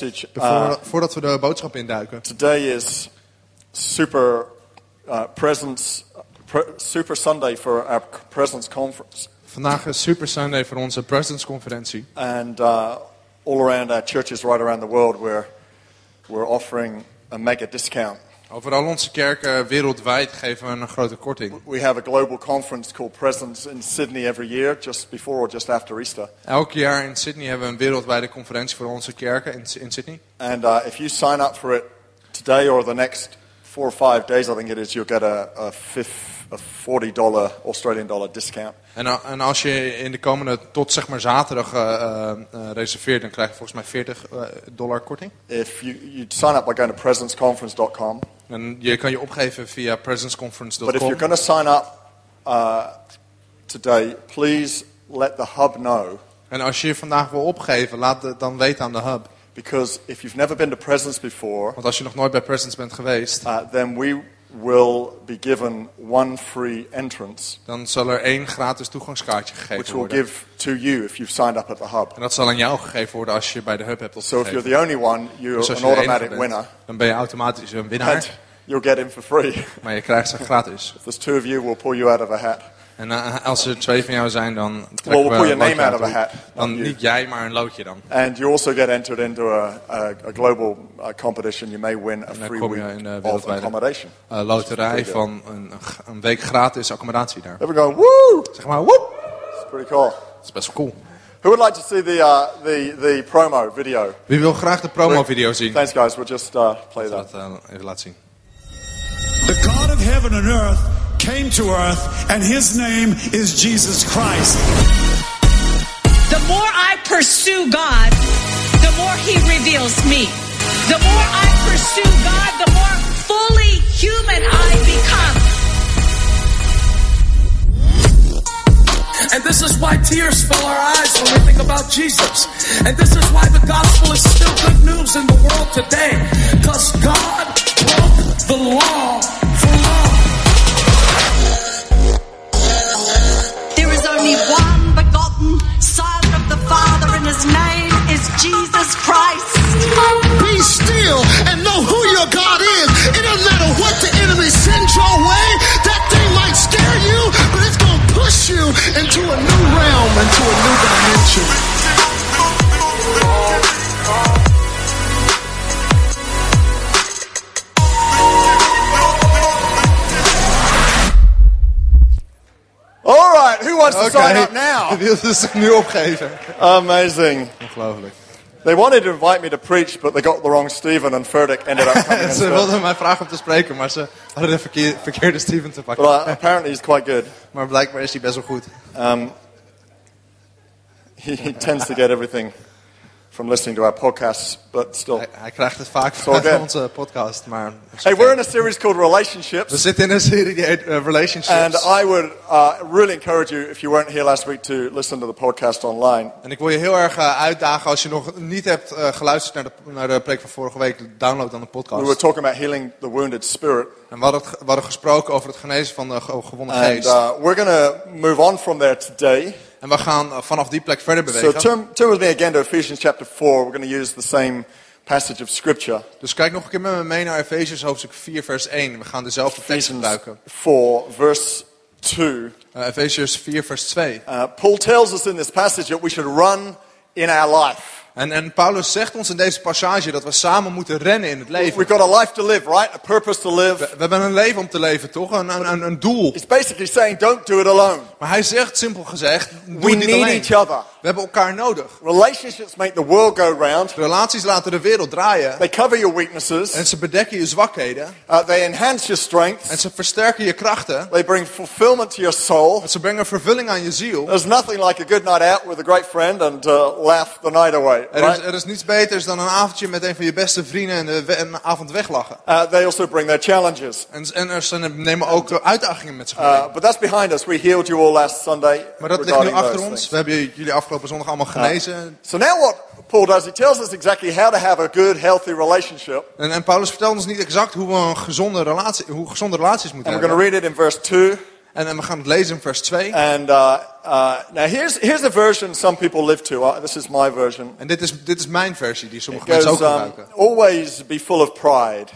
Message. Uh, voor- voordat we de boodschap induiken. today is super uh, presence, pre- super Sunday for our presence conference, Vandaag is Super Sunday voor onze Presidents Conferentie. and uh, all around our churches, right around the world, we're we're offering a mega discount. Over al onze kerken wereldwijd geven we een grote korting. We have a global conference called Presence in Sydney every year, just before or just after Easter. Elk jaar in Sydney hebben we een wereldwijde conferentie voor onze kerken in, in Sydney. And uh, if you sign up for it today or the next four or five days, I think it is, you'll get a, a, fifth, a forty dollar Australian dollar discount. En, a- en als je in de komende tot zeg maar zaterdag eh, eh, eh, reserveert, dan krijg je volgens mij 40 eh, dollar korting. If you you sign up by going to presenceconference.com, En je kan je opgeven via but if presenceconference.com. you're going to sign up uh, today, please let the hub know. En als je je vandaag wil opgeven, laat het dan weten aan de hub. Because if you've never been to Presence before, Want als je nog nooit bij Presence bent geweest, uh, then we will be given one free entrance, dan zal er één gratis toegangskaartje which gegeven worden. give to you if you've signed up at the hub. En dat zal aan jou gegeven worden als je bij de hub hebt So if you're opgegeven. the only one, you're Dus als an automatic bent, winner, dan ben je automatisch een and winnaar. you'll get in for free. Maar je krijgt ze gratis. If there's two of you, we'll pull you out of a hat. En eh, als er twee van jou zijn, dan Well, trekken we'll we pull your een loodje name out uit of a hat. Dan not you. niet jij, maar een loodje dan. And you also get entered into a, a, a global uh, competition. You may win a free week in de of wereldwijde- accommodation. Eh, loterij van een, een week gratis accommodatie daar. Everyone going, woo! Zeg maar, woep! It's pretty cool. Dat is best wel cool. Who would like to see the, uh, the, the promo video? Wie wil graag de promo-video zien? Thanks, guys. We'll just uh, play that. Laat, eh, even laten zien. The God of heaven and earth came to earth, and his name is Jesus Christ. The more I pursue God, the more He reveals me. The more I pursue God, the more fully human I become. And this is why tears fill our eyes when we think about Jesus. And this is why the gospel is still good news in the world today. Sign up now? wie wil zich nu opgeven? Amazing. Ongelooflijk. They wanted to invite me to preach, but they got the wrong Stephen, and Furtick ended up coming ze wilden mij vragen om te spreken, maar ze hadden de verkeer- verkeerde Steven te pakken. But uh, apparently he's quite good. Maar blijkbaar is hij best wel goed. He, he tends to get everything from listening to our podcasts, but still. Hij, hij krijgt het vaak van good. onze podcast, maar... Hey, we're in a series called We Relationships. zitten in een serie die heet eh, Relationships. And I would uh, really encourage you, if you weren't here last week, to listen to the podcast online. En ik wil je heel erg eh, uitdagen als je nog niet hebt eh, geluisterd naar de, naar de preek van vorige week. Download dan de We were podcast. talking about healing the wounded spirit. En we hadden, we hadden gesproken over het genezen van de ge- gewonnen And geest. uh, we're going to move on from there today. En we gaan eh, vanaf die plek verder So bewegen. turn, turn with me again to Ephesians chapter 4. We're going to use the same passage of scripture. Dus kijk nog een keer met me mee naar Efesiërs hoofdstuk 4 vers 1. We gaan dezelfde tekst Ephesians gebruiken. 4, verse 2. Eh, Efesiërs 4 vers 2. Uh, Paul tells us in this passage that we should run in our life. En, en Paulus zegt ons in deze passage dat we samen moeten rennen in het leven. We've got a life to live, right? A purpose to live. We hebben een leven om te leven, toch? Een, een, een, een doel. It's basically saying don't do it alone. Maar hij zegt simpel gezegd, doe We niet need alleen. each other. We hebben elkaar nodig. Relationships make the world go round. Relaties laten de wereld draaien. They cover your weaknesses. En ze bedekken je zwakheden. Uh, they enhance your En strengths. ze versterken je krachten. They bring fulfillment to your soul. En ze brengen vervulling aan je ziel. There's nothing like a good night out with a great friend and uh, laugh the night away. Er is, er is niets beters dan een avondje met een van je beste vrienden en de een avond weglachen. Uh, they also bring their challenges. En, en er zijn, nemen ook uitdagingen met zich mee. Uh, but that's behind us. We healed you all last Sunday. maar dat ligt nu achter ons. things. We hebben jullie afgelopen zondag allemaal genezen. So now what Paul does, he tells us exactly how to have a good, healthy relationship. En, en Paulus vertelt ons niet exact hoe we een gezonde, relatie, hoe gezonde relaties moeten And we're going hebben. to read it in verse 2. En, en we gaan het lezen in vers 2. And uh, uh, now here's, here's the version some people live to. Uh, this is my version. En dit is, dit is mijn versie, die sommige It mensen goes, ook um, gebruiken. always be full of pride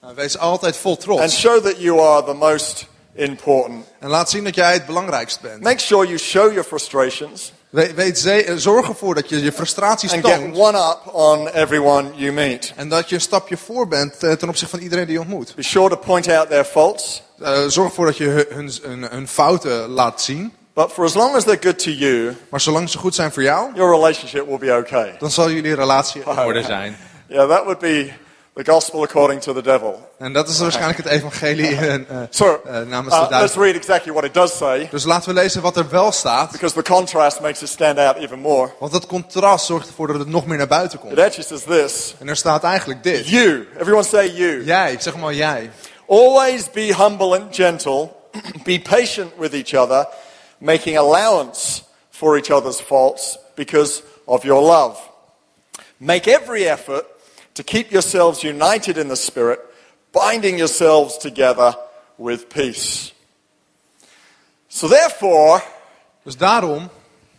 Nou, wees altijd vol and trots. show that you are the most important. En laat zien dat jij het belangrijkst bent. Make sure you show your frustrations We, weet, eh, zorg ervoor dat je je frustraties and get toont. one up on everyone you meet. En dat je een stapje voor bent eh, ten opzichte van iedereen die je ontmoet. Be sure to point out their faults, Eh, zorg ervoor dat je hun, hun, hun, hun fouten laat zien. but for as long as they're good to you, Maar zolang ze goed zijn voor jou, your relationship will be okay. dan zal jullie relatie in orde zijn. Yeah, that would be the gospel according to the devil. En dat is waarschijnlijk het evangelie eh, eh, So, eh, namens de uh, let's duivel. read exactly what it does say, Dus laten we lezen wat er wel staat. because the contrast makes it stand out even more. Want dat contrast zorgt ervoor dat het nog meer naar buiten It komt. actually says this En er staat eigenlijk dit. You, everyone say you. Jij, zeg maar jij. Always be humble and gentle, be patient with each other, making allowance for each other's faults because of your love. Make every effort to keep yourselves united in the Spirit, binding yourselves together with peace. So, therefore, Dus daarom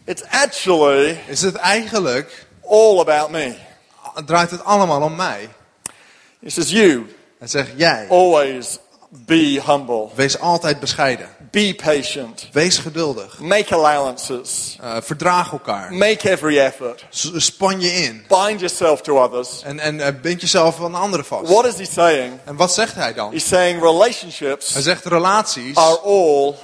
it's actually is het eigenlijk, all about me. draait het allemaal om mij. He says, You Hij zegt jij, always be humble, wees altijd bescheiden. be patient, Wees geduldig. make allowances, Eh, verdraag elkaar. make every effort. S- Span je in. bind yourself to others. En, en eh, bind jezelf aan anderen vast. What is he saying? En wat zegt hij dan? He's saying relationships Hij zegt relaties are all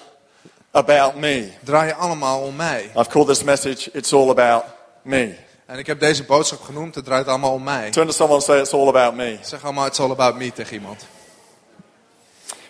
about me. draaien allemaal om mij. I've called this message, It's All About Me. En ik heb deze boodschap genoemd, het draait allemaal om mij. Turn to someone and say, It's all about me. Zeg allemaal, it's all about me tegen iemand.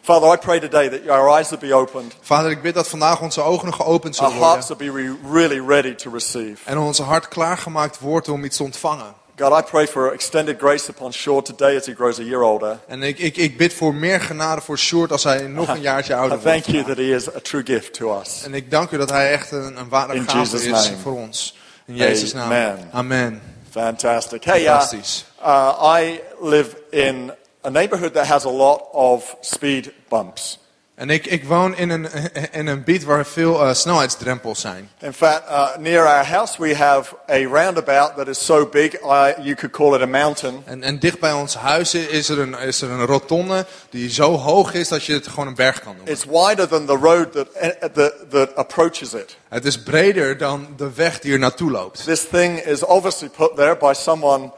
Father, I pray today that our eyes would be opened, Vader, ik bid dat vandaag onze ogen geopend our zullen worden. hearts would be re- really ready to receive. En onze hart klaargemaakt wordt om iets te ontvangen. God, I pray for extended grace upon Shaw today as he grows a year older. En ik, ik, ik bid voor meer genade voor Sjoerd als hij nog een jaartje I ouder thank wordt. you that he is a true gift to us. En ik dank u dat hij echt een, een ware gave is name. voor ons. In Jezus' naam. Amen. Amen. Fantastic. Hey, uh, Fantastisch. uh, I live in a neighborhood that has a lot of speed bumps. En ik, ik woon in een, in een gebied waar veel eh, snelheidsdrempels zijn. In fact, uh, near our house we have a roundabout that is so big I, you could call it a mountain. En, en dicht bij ons huis is er, een, is er een rotonde die zo hoog is dat je het gewoon een berg kan noemen. It's wider than the road that, eh, that, that approaches it. Het is breder dan de weg die er naartoe loopt. This thing is obviously put there by someone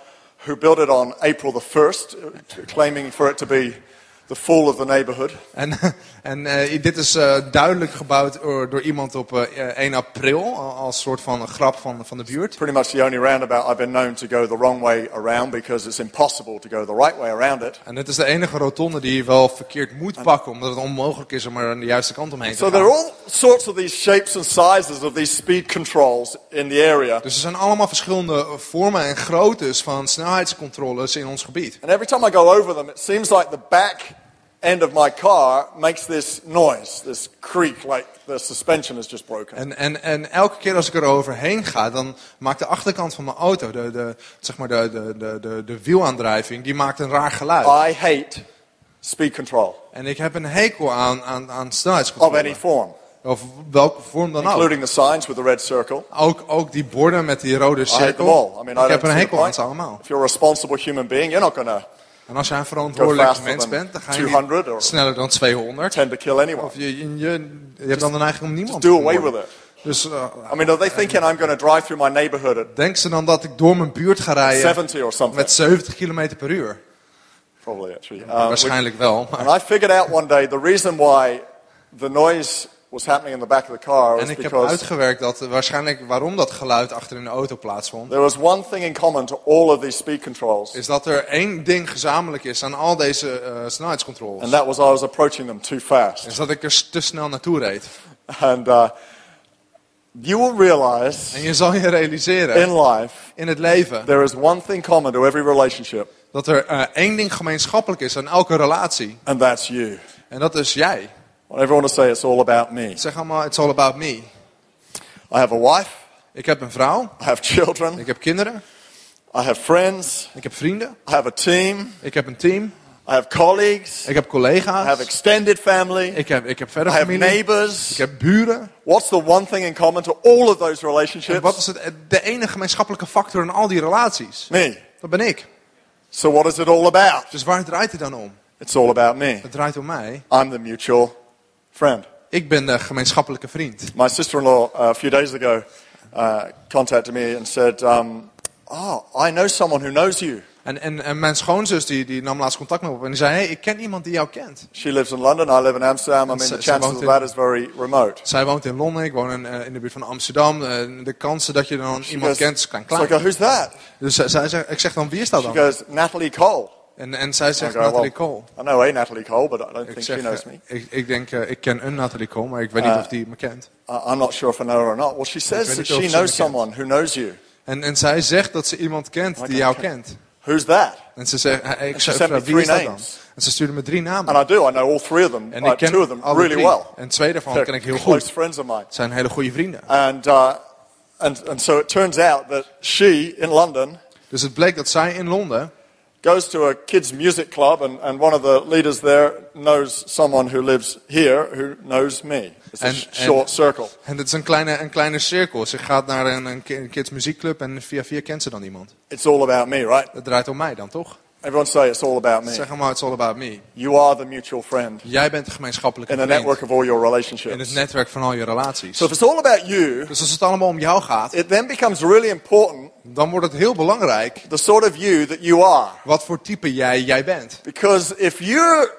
who built it on April the 1st, claiming for it to be the fall of the neighborhood. En, en eh, dit is eh, duidelijk gebouwd door, iemand op eh, 1 april, al- als soort van een grap van, van de buurt. Pretty much the only roundabout I've been known to go the wrong way around because it's impossible to go the right way around it. En het is de enige rotonde die je wel verkeerd moet pakken, omdat het onmogelijk is om er aan de juiste kant omheen te So there are gaan. all sorts of these shapes and sizes of these speed controls in the area. Dus er zijn allemaal verschillende vormen en groottes van snelheidscontroles in ons gebied. And every time I go over them, it seems like the back end of my car makes this noise, this creak, like the suspension is just broken. En, en, en elke keer als ik er overheen ga, dan maakt de achterkant van mijn auto, de, de, zeg maar de, de, de, de, de wielaandrijving, die maakt een raar geluid. I hate speed control En ik heb een hekel aan, aan, aan of snelheidscontrole. any form, Of welke vorm dan ook. including the signs with the red circle. Ook, ook die borden met die rode I hate them all. cirkel. I mean, I ik heb een hekel aan ze allemaal. If you're a responsible human being, you're not to En als jij een verantwoordelijk mens bent, dan ga je 200 niet sneller dan 200. tend to kill anyone. Of je, je, je, je hebt dan de neiging om niemand Do te away with it. Dus eh, I mean, are they thinking I'm going to drive through my neighborhood at denk ze dan dat ik door mijn buurt ga rijden 70 or something? met 70 km per uur? Probably, actually. Um, Waarschijnlijk wel. maar- And I figured out one day the reason why the noise was happening in the back of the car was En ik heb uitgewerkt dat eh, waarschijnlijk waarom dat geluid achter in de auto plaatsvond. there was one thing in common to all of these speed controls, Is dat er één ding gezamenlijk is aan al deze eh, and snelheidscontroles. that was I was approaching them too fast. Is dat ik er s- te snel naartoe reed. And uh, that was I was approaching them too fast. En dat ik er te snel naartoe reed. And uh, you will realize En je zal je realiseren in life in het leven there is one thing common to every relationship, dat er eh, één ding gemeenschappelijk is aan elke relatie. and that's you. En dat is jij. I want everyone to say it's all about me. Zeg allemaal, it's all about me. I have a wife, Ik heb een vrouw, I have children, ik heb kinderen, I have friends, ik heb vrienden, I have a team, ik heb een team, I have colleagues, ik heb I have collega's, extended family, ik heb, ik heb I verder have familie, ik neighbors. heb buren. What's the one thing in common to all of those En wat relationships? is het, de ene gemeenschappelijke factor in al die relaties? Me. Dat ben ik. So what is it all about? Dus waar draait het dan om? It's all about me. Het draait om mij. I'm the mutual friend. Ik ben de gemeenschappelijke vriend. My sister-in-law uh, a few days ago uh, contacted me and said, um, "Oh, I know someone who knows you. En, en, en mijn schoonzus die, die nam laatst contact met me op en die zei, hey, ik ken iemand die jou kent. She lives in London. I live in Amsterdam. I mean, the chances of that is very remote." Zij woont in Londen, ik woon in, eh, in de buurt van Amsterdam. Eh, de kansen dat je dan She iemand goes- kent is klein so I go, klein. "Who's that?" Dus zij, zij zegt, ik zeg dan, wie is dat She dan? goes, "Natalie Cole." En, en zij zegt go, "Well, Natalie Cole. I know a Natalie Cole, but I don't Ik think zeg, she knows eh, me. ik, ik denk, eh, ik ken een Natalie Cole, maar ik weet niet Uh, of die me kent. I'm not sure if I know her or not. Well, she says that she knows someone who knows you. En, en zij zegt dat ze iemand kent die jou kent. Who's that? En ze zegt, eh, ik she zei, wie is three dat dan? names. En ze stuurde me drie namen. And I do. I know all three of them. En uh, ik ken two of them really drie. well. En twee daarvan ken ik heel close goed. friends of mine. Zijn hele goede vrienden. And, uh, and, and so it turns out that she, in London, Dus het bleek dat zij in Londen goes to a kids' music club, and, and one of the leaders there knows someone who lives here who knows me. It's a sh- and- short circle. En het is een kleine, een kleine cirkel. Ze gaat naar een, een kids muziekclub en via via kent ze dan iemand. It's all about me, right? Het draait om mij dan, toch? Everyone say it's all about me. Zeg maar, it's all about me. You are the mutual friend Jij bent de gemeenschappelijke in the vriend network of all your in relationships. het netwerk van al je relaties. So if it's all about you, Dus als het allemaal om jou gaat, it then becomes really important dan wordt het heel belangrijk the sort of you that you are. wat voor type jij, jij bent. Because if you're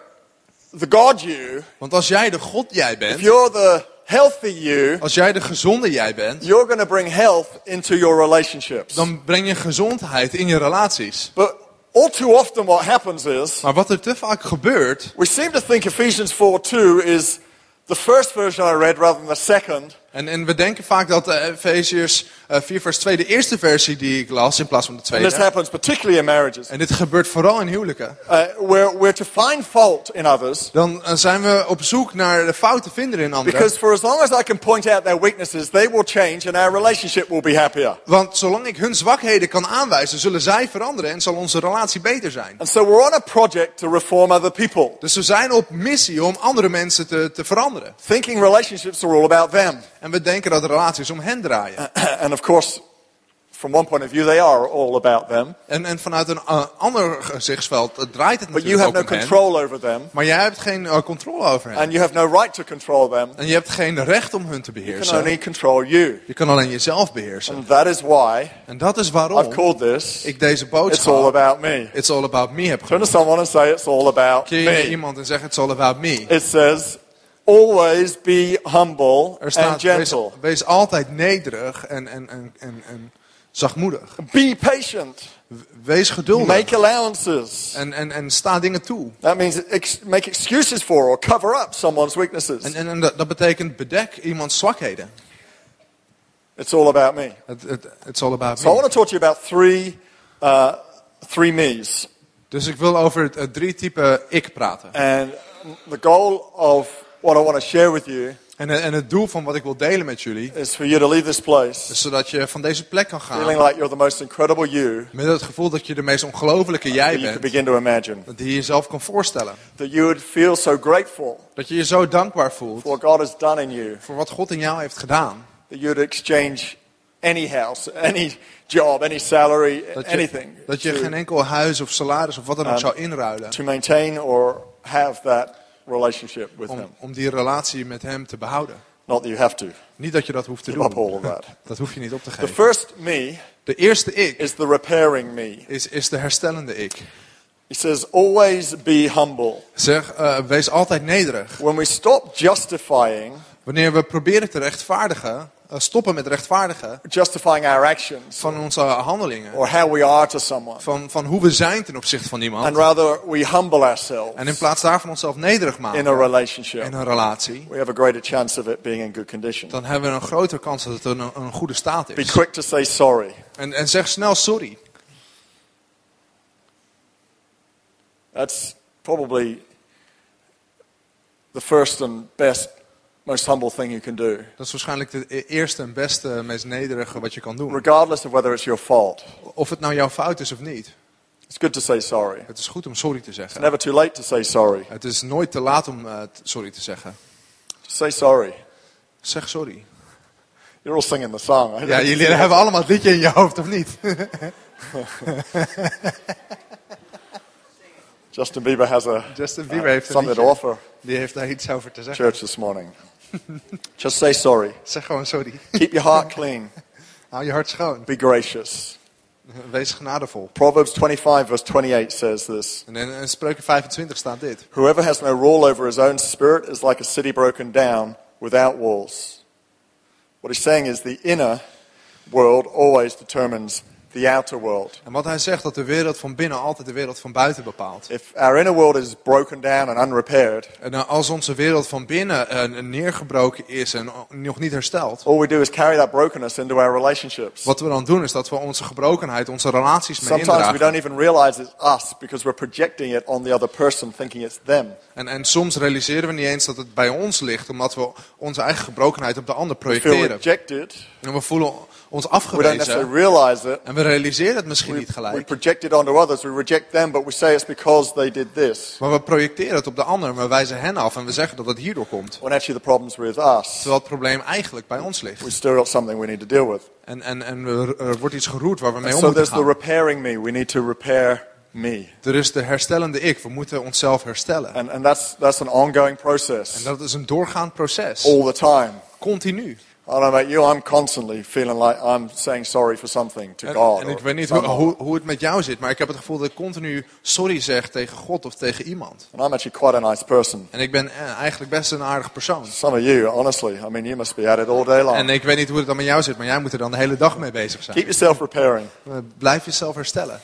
the God you, Want als jij de God jij if bent, you're the healthy you, als jij de gezonde jij bent, you're going to bring health into your relationships. dan breng je gezondheid in je relaties. But all too often what happens is Maar wat er te vaak gebeurt, we seem to think Ephesians 4:2 is the first version I read rather than the second. En, en we denken vaak dat uh, Efeziërs eh, 4 vers 2 de eerste versie die ik las in plaats van de And this tweede. happens particularly in marriages, En dit gebeurt vooral in huwelijken. uh, where we're to find fault in others. Dan eh, zijn we op zoek naar de fouten vinden in anderen. Because for as long as I can point out their weaknesses, they will change and our relationship will be happier. Want zolang ik hun zwakheden kan aanwijzen, zullen zij veranderen en zal onze relatie beter zijn. And so we're on a project to reform other people, Dus we zijn op missie om andere mensen te, te veranderen. thinking relationships are all about them. En we denken dat relaties om hen draaien. and of course, from one point of view, they are all about them. En, en vanuit een uh, ander gezichtsveld uh, draait het But you natuurlijk have ook no om hen. control over them, Maar jij hebt geen uh, controle over hen. and you have no right to control them. En je hebt geen recht om hun te You can beheersen. only control you. Je kan alleen jezelf beheersen. And that is why En dat is I've waarom called this ik deze It's All boodschap About Me. It's All About Me heb Turn to genoemd. someone and say, It's all about Keer me. iemand en zeg It's All About Me. It says, Always be humble Er staat, and gentle. wees altijd nederig en, en, en, en, en zachtmoedig. Be patient. Wees geduldig. Make allowances. En, en, en sta dingen toe. That means ex- make excuses for or cover up someone's weaknesses. En, en, en dat, betekent bedek iemands zwakheden. It's all about me. Het, het, it's all about So I want me. to talk to you about three, uh, three me's. Dus ik wil over het, het drie type ik praten. And the goal of what I want to share with you En, en het doel van wat ik wil delen met jullie is for you to leave this place is zodat je van deze plek kan feeling gaan like you're the most incredible you met het gevoel dat je de meest ongelofelijke jij that you bent, begin to imagine. die je jezelf kan voorstellen. That you would feel so grateful Dat je je zo dankbaar voelt for what God has done in you. voor wat God in jou heeft gedaan. That you would exchange any house, any job, any salary, Dat je, anything dat je to, geen enkel huis of salaris of wat dan ook Um, zou inruilen to maintain or have that relationship with om, Him. om die relatie met hem te behouden. Not that you have to. Niet dat je dat hoeft te Give doen. of that. Dat hoef je niet op te The geven. first me De eerste ik is the repairing me. is, is de herstellende ik. He says, always be humble. Zeg, eh, wees altijd nederig. When we stop justifying Wanneer we proberen te rechtvaardigen stoppen met rechtvaardigen justifying our actions, van onze handelingen. or how we are to someone, Van, van hoe we zijn ten opzichte van iemand. and rather we humble ourselves En in plaats daarvan onszelf nederig in a maken relationship, in een relatie. we have a greater chance of it being in good condition. Dan hebben we een grotere kans dat het een, een goede staat Be is. quick to say sorry. En, en zeg snel sorry. That's probably the first and best, most humble thing you can do, Dat is waarschijnlijk de e- eerste en beste, meest nederige wat je kan doen. regardless of whether it's your fault. Of het nou jouw fout is of niet. It's good to say sorry. Het is goed om sorry te It's zeggen. never too late to say sorry. Het is nooit te laat om t- sorry te zeggen. Say sorry. Zeg sorry. You're all singing the song. Ja, jullie hebben allemaal het liedje in je hoofd, of niet? Justin Bieber has a Justin Bieber heeft een something to offer Die heeft daar iets over te zeggen. church this morning. Just say sorry. Zeg gewoon sorry. Keep your heart clean. Hou je hart schoon. Be gracious. Wees genadevol. Proverbs 25 verse 28 says this. En in, in Spreuken 25 staat dit. Whoever has no rule over his own spirit is like a city broken down without walls. What he's saying is the inner world always determines the outer world. En wat hij zegt, dat de wereld van binnen altijd de wereld van buiten bepaalt. If our inner world is broken down and unrepaired, En eh, als onze wereld van binnen eh, neergebroken is en nog niet hersteld. all we do is carry that brokenness into our relationships. Wat we dan doen is dat we onze gebrokenheid, onze relaties mee Sometimes we indragen. don't even realize it's us because we're projecting it on the other person, thinking it's them. En, en soms realiseren we niet eens dat het bij ons ligt, omdat we onze eigen gebrokenheid op de ander We feel projecteren. rejected. En we voelen ons We afgewezen. it. En we realiseren het misschien We, niet we gelijk. project it onto others. We reject them, but we say it's because they did this. Maar we projecteren het op de ander, we wijzen hen af en we zeggen dat het hierdoor komt. When actually the problem's with us. Terwijl het probleem eigenlijk bij ons We ligt. still got something we need to deal with. En, en, en er, wordt iets geroerd waar we mee om So moeten there's the gaan. repairing me. We need to repair me. Er is de herstellende ik. We moeten onszelf herstellen. And, and that's, that's an ongoing En process. dat is een doorgaand proces. All the time. Continu. I don't know about you, I'm constantly feeling like I'm saying sorry for something to En, God. en ik weet niet hoe, someone. hoe, hoe het met jou zit, maar ik heb het gevoel dat ik continu sorry zeg tegen God of tegen iemand. And I'm actually quite a nice person. En ik ben eh, eigenlijk best een aardig persoon. Some of you, honestly, I mean, you must be at it all day long. En ik weet niet hoe het dan met jou zit, maar jij moet er dan de hele dag mee bezig zijn. Keep yourself repairing. Eh, Blijf jezelf herstellen.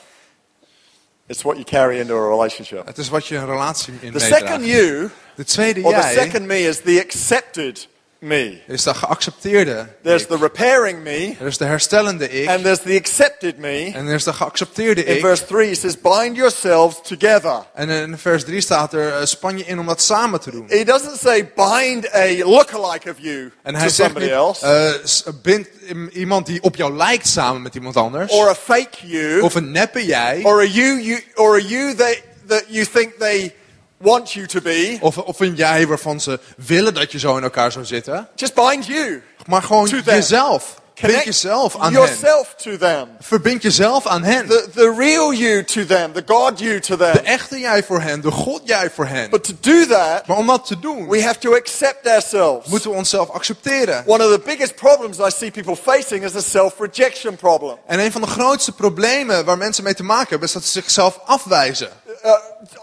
It's what you carry into a relationship. Het is wat je een relatie in The second you, De tweede or the jij second me, is the accepted me. is de geaccepteerde There's ik. the repairing me, Er is de herstellende ik. and there's the accepted me. En er is de geaccepteerde In ik. verse 3, it says, Bind yourselves together. En in vers 3 staat er, eh, span je in om dat samen te doen. He doesn't say, Bind a lookalike of you En to hij zegt somebody niet, else, s- bind iemand die op jou lijkt samen met iemand anders. or a fake you, Of een neppe jij. or a you, you or a you they, that you think they want you to be. Of, of een jij waarvan ze willen dat je zo in elkaar zou zitten. Just bind you. Maar gewoon jezelf. Connect jezelf aan hen. yourself to them. Verbind jezelf aan hen. The, the real you to them, the God you to De them. echte jij voor hen. De God jij voor hen. But to do that, Maar om dat te doen, we have to accept ourselves. moeten we onszelf accepteren. One of the biggest problems I see people facing is a self-rejection problem. En een van de grootste problemen waar mensen mee te maken hebben, is dat ze zichzelf afwijzen. Uh,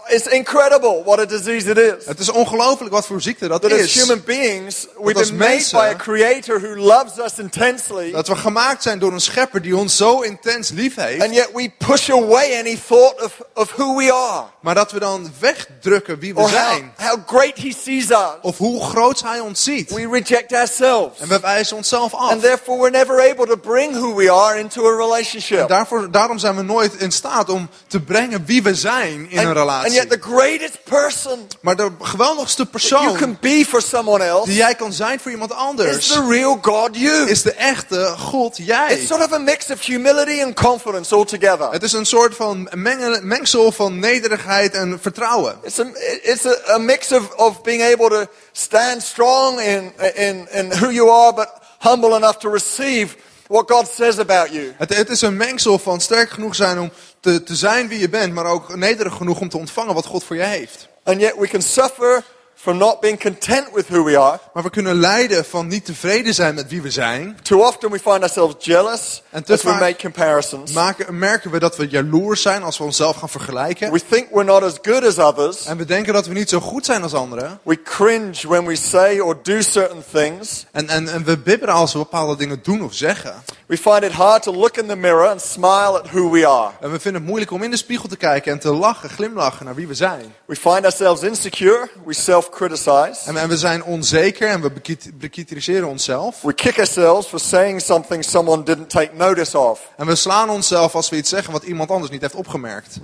it's incredible what a disease it is. Het is ongelooflijk wat voor ziekte dat That as human beings, we've been made by a creator who loves us intensely, Dat we gemaakt zijn door een schepper die ons zo intens lief heeft. and yet we push away any thought of, of who we are, Maar dat we dan wegdrukken wie we or how, zijn. how great he sees us. Of hoe groot hij ons ziet. We reject ourselves. En we wijzen onszelf af. And therefore we're never able to bring who we are into a En relationship. daarvoor, daarom zijn we nooit in staat om te brengen wie we zijn in een And, relatie. and yet the greatest person Maar de geweldigste that you persoon can be for someone else die jij kan zijn voor iemand is anders, the real God you. is de echte God jij. It's sort of a mix of humility and confidence all together. Het is een soort van mengsel van nederigheid en vertrouwen. It's a, it's a, a mix of, of being able to stand strong in, in, in who you are, but humble enough to receive what God says about you. Het, het is een mengsel van sterk genoeg zijn om te, te zijn wie je bent, maar ook nederig genoeg om te ontvangen wat God voor je heeft. And yet we can suffer from not being content with who we are. Maar we kunnen lijden van niet tevreden zijn met wie we zijn. Too often we find ourselves jealous En te as we make comparisons. Maken, merken we dat we jaloers zijn als we onszelf gaan vergelijken. We think we're not as good as others. En we denken dat we niet zo goed zijn als anderen. We cringe when we say or do certain things. En, en, en we bibberen als we bepaalde dingen doen of zeggen. We find it hard to look in the mirror and smile at who we are. En we vinden het moeilijk om in de spiegel te kijken en te lachen, glimlachen naar wie we zijn. We find ourselves insecure. We self-criticize. En, en we zijn onzeker en we bekrit- bekritiseren onszelf. We kick ourselves for saying something someone didn't take notice of. En we slaan onszelf als we iets zeggen wat iemand anders niet heeft opgemerkt.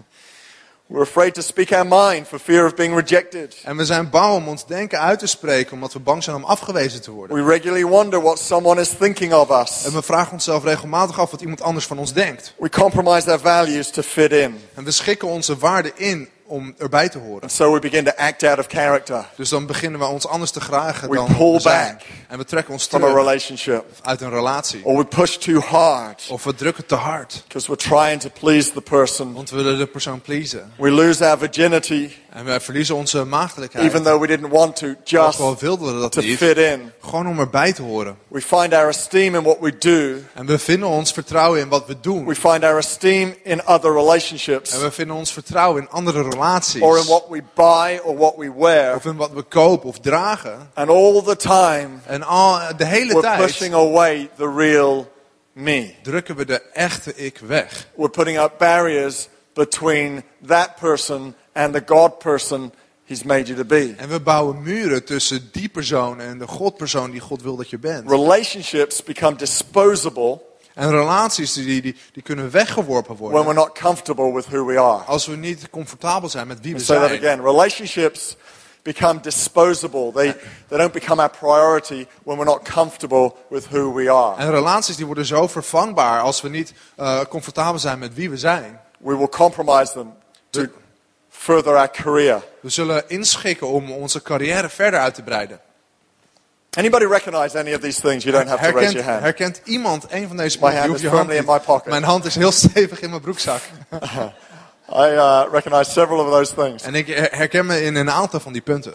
We're afraid to speak our mind for fear of being rejected. En we zijn bang om ons denken uit te spreken omdat we bang zijn om afgewezen te worden. We regularly wonder what someone is thinking of us. En we vragen onszelf regelmatig af wat iemand anders van ons denkt. We compromise our values to fit in. En we schikken onze waarden in om erbij te horen. And so we begin to act out of character Dus dan beginnen we ons anders te gragen We dan pull we zijn. back En we trekken ons from a terug relationship. uit een relatie. Or we push too hard Of we drukken te hard. because we're trying to please the person. Want we willen de persoon pleasen. We lose our virginity En we verliezen onze maagdelijkheid. even though we didn't want to, Ook just al wilden we dat to niet. fit in. Gewoon om erbij te horen. We find our esteem in what we do. En we vinden ons vertrouwen in wat we doen. We find our esteem in other relationships En we vinden ons vertrouwen in andere relaties. Or in what we buy or what we wear. Of in wat we kopen of dragen. And all the time, En al, de hele we're pushing tijd away the real me. drukken we de echte ik weg. We're putting up barriers between that person and the God person He's made you to be. En we bouwen muren tussen die persoon en de Godpersoon die God wil dat je bent. Relationships become disposable En relaties die, die, die kunnen weggeworpen when we're worden. not comfortable with who we are. Als we niet comfortabel zijn met wie we I'll say that zijn. again. Relationships become disposable. They, they don't become our priority when we're not comfortable with who we are. En relaties die worden zo vervangbaar als we niet eh, comfortabel zijn met wie we zijn. We will compromise them to further our career. We zullen inschikken om onze carrière verder uit te breiden. Anybody recognize any of these things? You don't have to raise Herkent, your hand. herkent iemand een van deze My punten? Hand is firmly in my pocket. Mijn hand is heel stevig in mijn broekzak. I uh, recognize several of those things. En ik her- herken me in een aantal van die punten.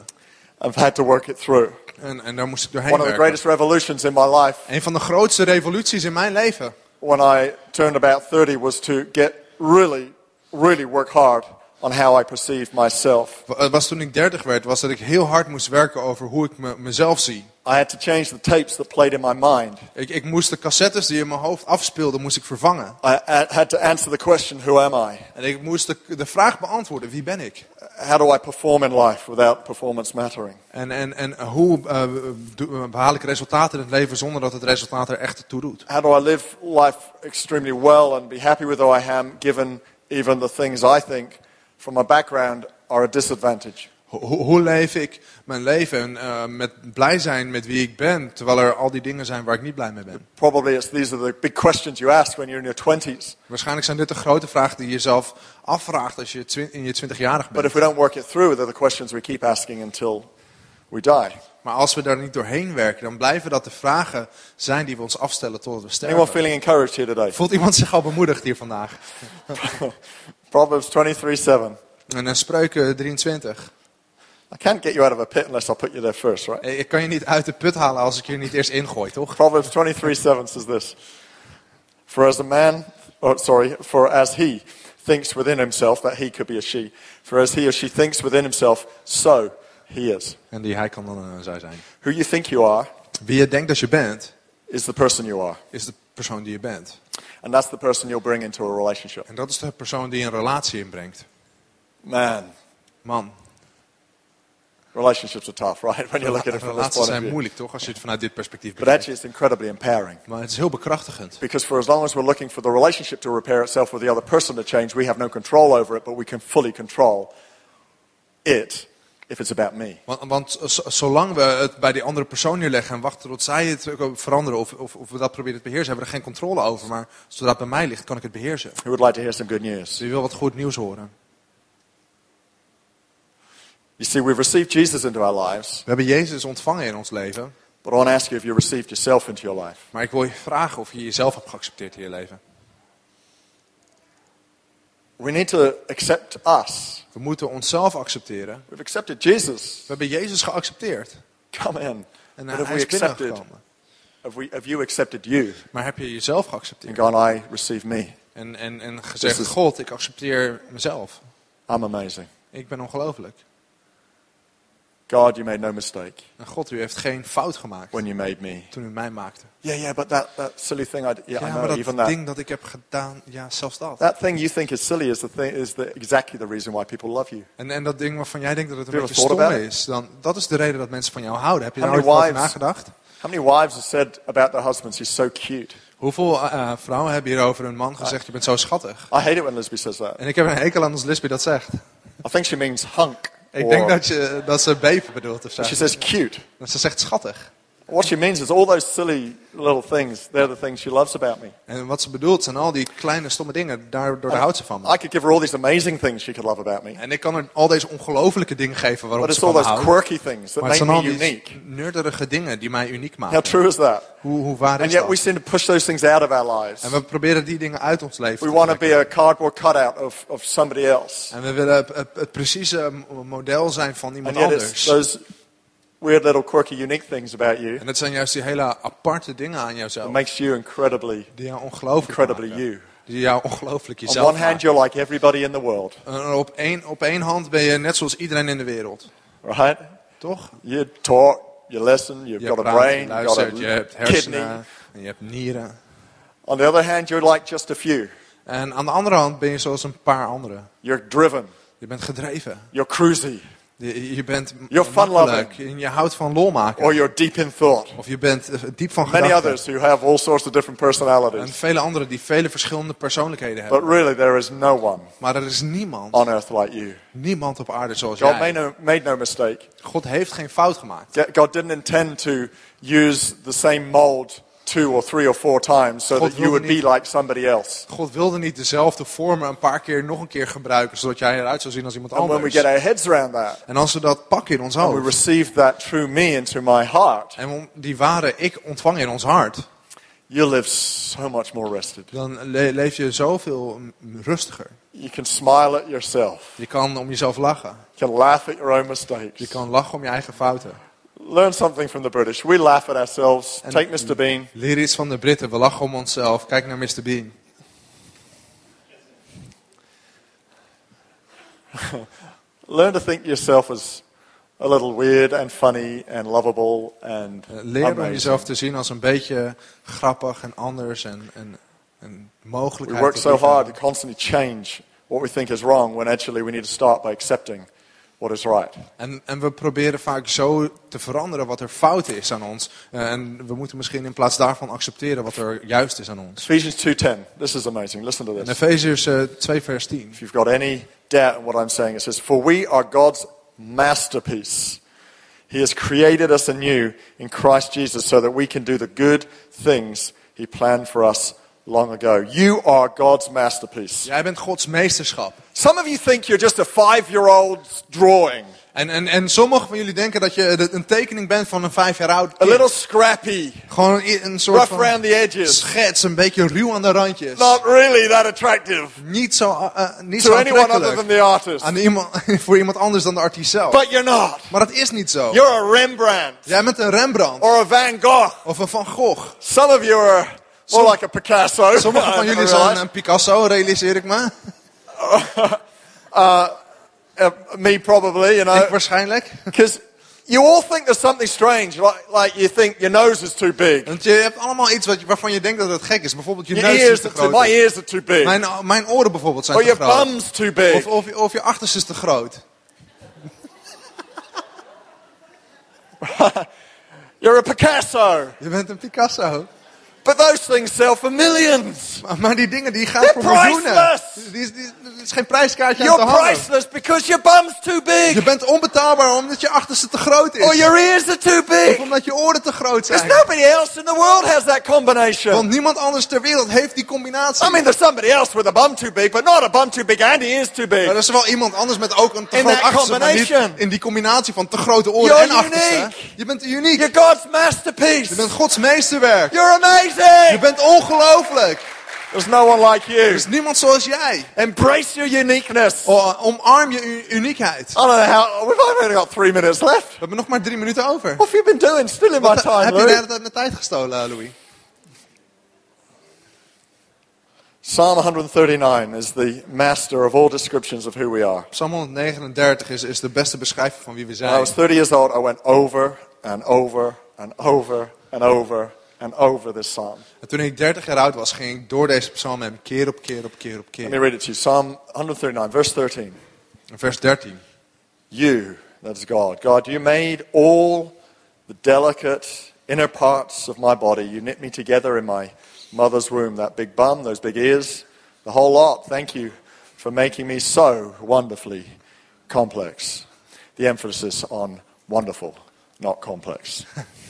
I've had to work it through. En, en daar moest ik doorheen One of the greatest revolutions in my life Een van de grootste revoluties in mijn leven. when I turned about 30 was to get really, really work hard on how I perceive myself. wa- eh, was toen ik 30 werd, was dat ik heel hard moest werken over hoe ik me, mezelf zie. I had to change the tapes that played in my mind. Ik, ik moest de cassettes die in mijn hoofd afspeelden, moest ik vervangen. I had to answer the question, who am I? En ik moest de, de vraag beantwoorden, wie ben ik? How do I perform in life without performance mattering? En, en, en hoe eh, doe- behaal ik resultaten in het leven zonder dat het resultaat er echt toe doet? How do I live life extremely well and be happy with who I am, given even the things I think from my background are a disadvantage? Ho- Hoe, hoe leef ik mijn leven eh, met blij zijn met wie ik ben, terwijl er al die dingen zijn waar ik niet blij mee ben? Probably it's, these are the big questions you ask when you're in your 20s. Waarschijnlijk zijn dit de grote vragen die je jezelf afvraagt als je in je twintigjarig But bent. if we don't work it through, they're the questions we keep asking until we die. Maar als we daar niet doorheen werken, dan blijven dat de vragen zijn die we ons afstellen totdat we Anyone sterven. feeling encouraged here today? Voelt iemand zich al bemoedigd hier vandaag? Proverbs 23 7. En in Spreuken 23. I can't get you out of a pit unless I put you there first, right? Ik kan je niet uit de put halen als ik je niet eerst ingooi, toch? Proverbs 23 7 says this For as a man, oh, sorry, for as he thinks within himself, that he could be a she, for as he or she thinks within himself, so he is. En die hij kan dan een zij zijn. Who you think you are Wie je denkt dat je bent, is the person you are. is de persoon die je bent. And that's the person you'll bring into a relationship. En dat is de persoon die een relatie inbrengt. Man, Man, relationships are tough, right? When you look at it from this point zijn moeilijk, toch? Als je het vanuit dit perspectief But bekijkt. actually, it's incredibly empowering. Maar het is heel bekrachtigend. Because for as long as we're looking for the relationship to repair itself or the other person to change, we have no control over it, but we can fully control it if it's about me. Want, want zolang we het bij die andere persoon neerleggen en wachten tot zij het veranderen of, of, of we dat proberen te beheersen, hebben we er geen controle over. Maar zodra het bij mij ligt, kan ik het beheersen. Who would like to hear some good news? Je wil wat goed nieuws horen. You see, we've received Jesus into our lives, We hebben Jezus ontvangen in ons leven. but I want to ask you if you received yourself into your life. Maar ik wil je vragen of je jezelf hebt geaccepteerd in je leven. We need to accept us. We moeten onszelf accepteren. We've accepted Jesus. We hebben Jezus geaccepteerd. Come in. En But hij is accepted? binnengekomen. Have, we, have you accepted you? Maar heb je jezelf And geaccepteerd? gone, I receive me. En, en, en gezegd, is- God, ik accepteer mezelf. I'm amazing. Ik ben ongelooflijk. God, you made no mistake En God, u heeft geen fout gemaakt when you made me. toen u mij maakte. Yeah, yeah, but that, that silly thing I yeah, I Ja, know, maar dat even that. ding dat ik heb gedaan, ja, zelfs dat. That thing you think is silly is, the thing, is the, exactly the reason why people love you. En, en dat ding waarvan jij denkt dat het een Have beetje stom is, dan, dat is de reden dat mensen van jou houden. Heb je daar ooit over nagedacht? How many wives have said about their husbands, he's so cute? Hoeveel eh, vrouwen hebben hier over hun man gezegd, je bent zo schattig? I hate it when Lisby says that. En ik heb een hekel aan als Lisby dat zegt. I think she means hunk. Ik denk dat, je, dat ze beven bedoelt of zo. She says cute. Dat ze zegt schattig. What she means is all those silly little things, they're the things she loves about me. En wat ze bedoelt zijn al die kleine stomme dingen, daardoor daar houdt ze van me. I could give her all these amazing things she could love about me. En ik kan er al deze ongelofelijke dingen geven waarom But ze it's van all me those houdt. quirky things that Maar het make zijn me al die unique. nerderige dingen die mij uniek How maken. true is that? Hoe, hoe waar And is yet we dat? seem to push those things out of our lives. En we proberen die dingen uit ons leven We te want to be a cardboard cutout of, of somebody else. En we willen het, precieze model zijn van iemand And yet it's anders. those weird little quirky unique things about you En dat zijn juist die hele aparte dingen aan that jouzelf. makes you incredibly, Die jou ongelooflijk incredibly maken. you. Die jou ongelooflijk On jezelf one hand, maken. you're like everybody in the world, En op één, op één hand ben je net zoals iedereen in de wereld. right? Toch? You talk, you listen, you've Je got a praat, brain, you've got luistert, je hebt a kidney. en je hebt nieren. On the other hand, you're like just a few. En aan de andere hand ben je zoals een paar anderen. You're driven, Je bent gedreven. you're cruisy, Je, bent You're makkelijk. fun-loving. En je houdt van lol maken. or you're deep in thought. Of je bent eh, diep van Many gedachten. others who have all sorts of different En personalities. vele anderen die vele verschillende persoonlijkheden But hebben. really, there is no one Maar er is niemand, on earth like you. niemand op aarde zoals God jij. made no, made no mistake. God heeft geen fout gemaakt. God didn't intend to use the same mold two or three or four times so God that you would niet- be like somebody else. God wilde niet dezelfde vormen een paar keer nog een keer gebruiken, zodat jij eruit zou zien als iemand And when we anders. get our heads around that En als we dat pakken in ons and we hoofd, receive that true me into my heart, en die ware ik ontvangen in ons hart, you live so much more rested. dan le- leef je zoveel rustiger. You can smile at yourself. Je kan om jezelf lachen. You can laugh at your own mistakes. Je kan lachen om je eigen fouten. Learn something from the British. We laugh at ourselves. And- Take Mr. Bean. Leer iets van de Britten. We lachen om onszelf. Kijk naar Mr. Bean. Learn to think yourself as a little weird and funny and lovable and Eh, Leer om jezelf te zien als een beetje grappig en anders en, en, en We work so hard to constantly change what we think is wrong when actually we need to start by accepting what is right. En, en we proberen vaak zo te veranderen wat er fout is aan ons. Eh, en we moeten misschien in plaats daarvan accepteren wat er juist is aan ons. Ephesians 2:10. This is amazing. Listen to In this. Efeziërs eh, 2 vers 10. If you've got any doubt in what I'm saying, it says, "For we are God's masterpiece. He has created us anew in Christ Jesus so that we can do the good things he planned for us long ago. You are God's masterpiece." Jij bent Gods meesterschap. Some of you think you're just a 5-year-old drawing, En, en, en sommigen van jullie denken dat je een tekening bent van een vijf jaar oud a kind. little scrappy, Gewoon een, een soort rough van around the edges, schets, een beetje ruw aan de randjes. not really that attractive Niet zo, eh, niet to zo anyone other than the artist. Aan iemand, voor iemand anders dan de artiest zelf. But you're not. Maar dat is niet zo. You're a Rembrandt Jij bent een Rembrandt or a Van Gogh. of een Van Gogh. Some of you are more Some- like a Picasso. Sommigen van jullie zijn een Picasso, realiseer ik me. Uh, me probably, you Ik know, waarschijnlijk. because you all think there's something strange, like, like you think your nose is too big, Want je hebt allemaal iets wat waarvan je denkt dat het gek is. Bijvoorbeeld je your neus is te groot. my ears are too big, Mijn, mijn oren bijvoorbeeld zijn or te your groot. bum's too big. Of, of, je- of je achterste is te groot. You're a Picasso. Je bent een Picasso. But those things sell for millions. Maar, maar die dingen die gaan They're voor miljoenen. er is geen prijskaartje aan te You're hangen. priceless because your bum's too Je big, bent onbetaalbaar omdat je achterste te groot is. or your ears are too Of big. omdat je oren te groot There's zijn. nobody else in the world has that combination. Want niemand anders ter wereld heeft die combinatie. I mean, there's somebody else with a bum too big, but not a bum too big and ears too big. Maar er is wel iemand anders met ook een te In groot achterste, maar niet combination. in die combinatie van te grote oren You're en achterste. unique. Je bent uniek. You're God's masterpiece. Je bent Gods meesterwerk. You're Je amazing. bent ongelooflijk. There's no one like Er you. is niemand zoals jij. Embrace your uniqueness. I Oh, omarm je uniekheid. don't know how. We've only got three minutes left. We hebben nog maar drie minuten over. What have you been doing? Still in my Wat time, heb je de Louis. hele tijd mijn tijd gestolen, eh, Louis? Psalm 139 is the master of all descriptions of who we are. Psalm 139 is, is de beste beschrijving van wie we When I zijn. was 30 years old, I went over and over and over and over and over this psalm. En toen ik 30 jaar oud was, ging ik door deze psalm heen, keer op keer op keer op Let me read it to you. Psalm 139, verse 13. En Vers 13. You, that is God. God, you made all the delicate inner parts of my body. You knit me together in my mother's womb. That big bum, those big ears, the whole lot. Thank you for making me so wonderfully complex. The emphasis on wonderful, not complex.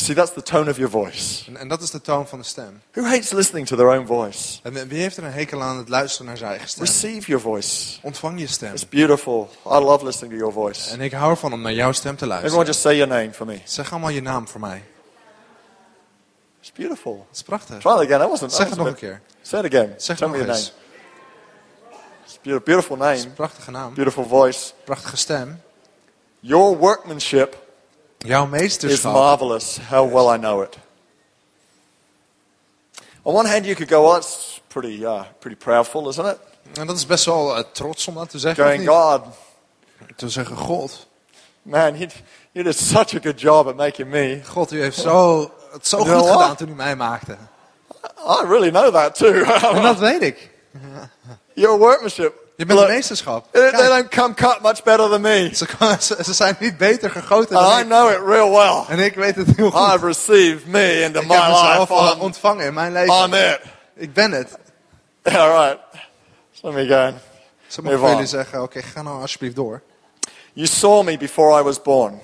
See, that's the tone of your voice. En, en dat is de toon van de stem. Who hates listening to their own voice? En wie heeft er een hekel aan het luisteren naar zijn eigen stem? Receive your voice. Ontvang je stem. It's beautiful. I love listening to your voice. En ik hou ervan om naar jouw stem te Everyone luisteren. just say your name for me. Zeg allemaal je naam voor mij. It's beautiful. Dat is prachtig. Try it again. That wasn't. Zeg het nog een keer. Say it again. Zeg Tell het me nog your name. It's beautiful, name. prachtige naam. Beautiful voice. Prachtige stem. Your workmanship Jouw is meesterschap. marvelous. How well I know it. On one hand, you could go, "Oh, it's pretty, uh, pretty proudful, isn't it?" En dat is best wel eh, trots om dat te zeggen. Going? God, Te zeggen, God. man, you, you did such a good job at making me. God, u heeft zo, het zo You goed what? gedaan toen u mij maakte. I really know that too. En dat weet ik. Your workmanship. Je bent Look, de meesterschap. they they Kijk, don't come cut much better than me. ze, ze, ze zijn niet beter gegoten And I dan ik. know it real well. En ik weet het heel goed. I've received me into Ik my heb life. al I'm, ontvangen in mijn I'm leven. it. Ik ben het. All right. So let me go. Van on. jullie zeggen, oké, ga nou alsjeblieft door. You saw me before I was born.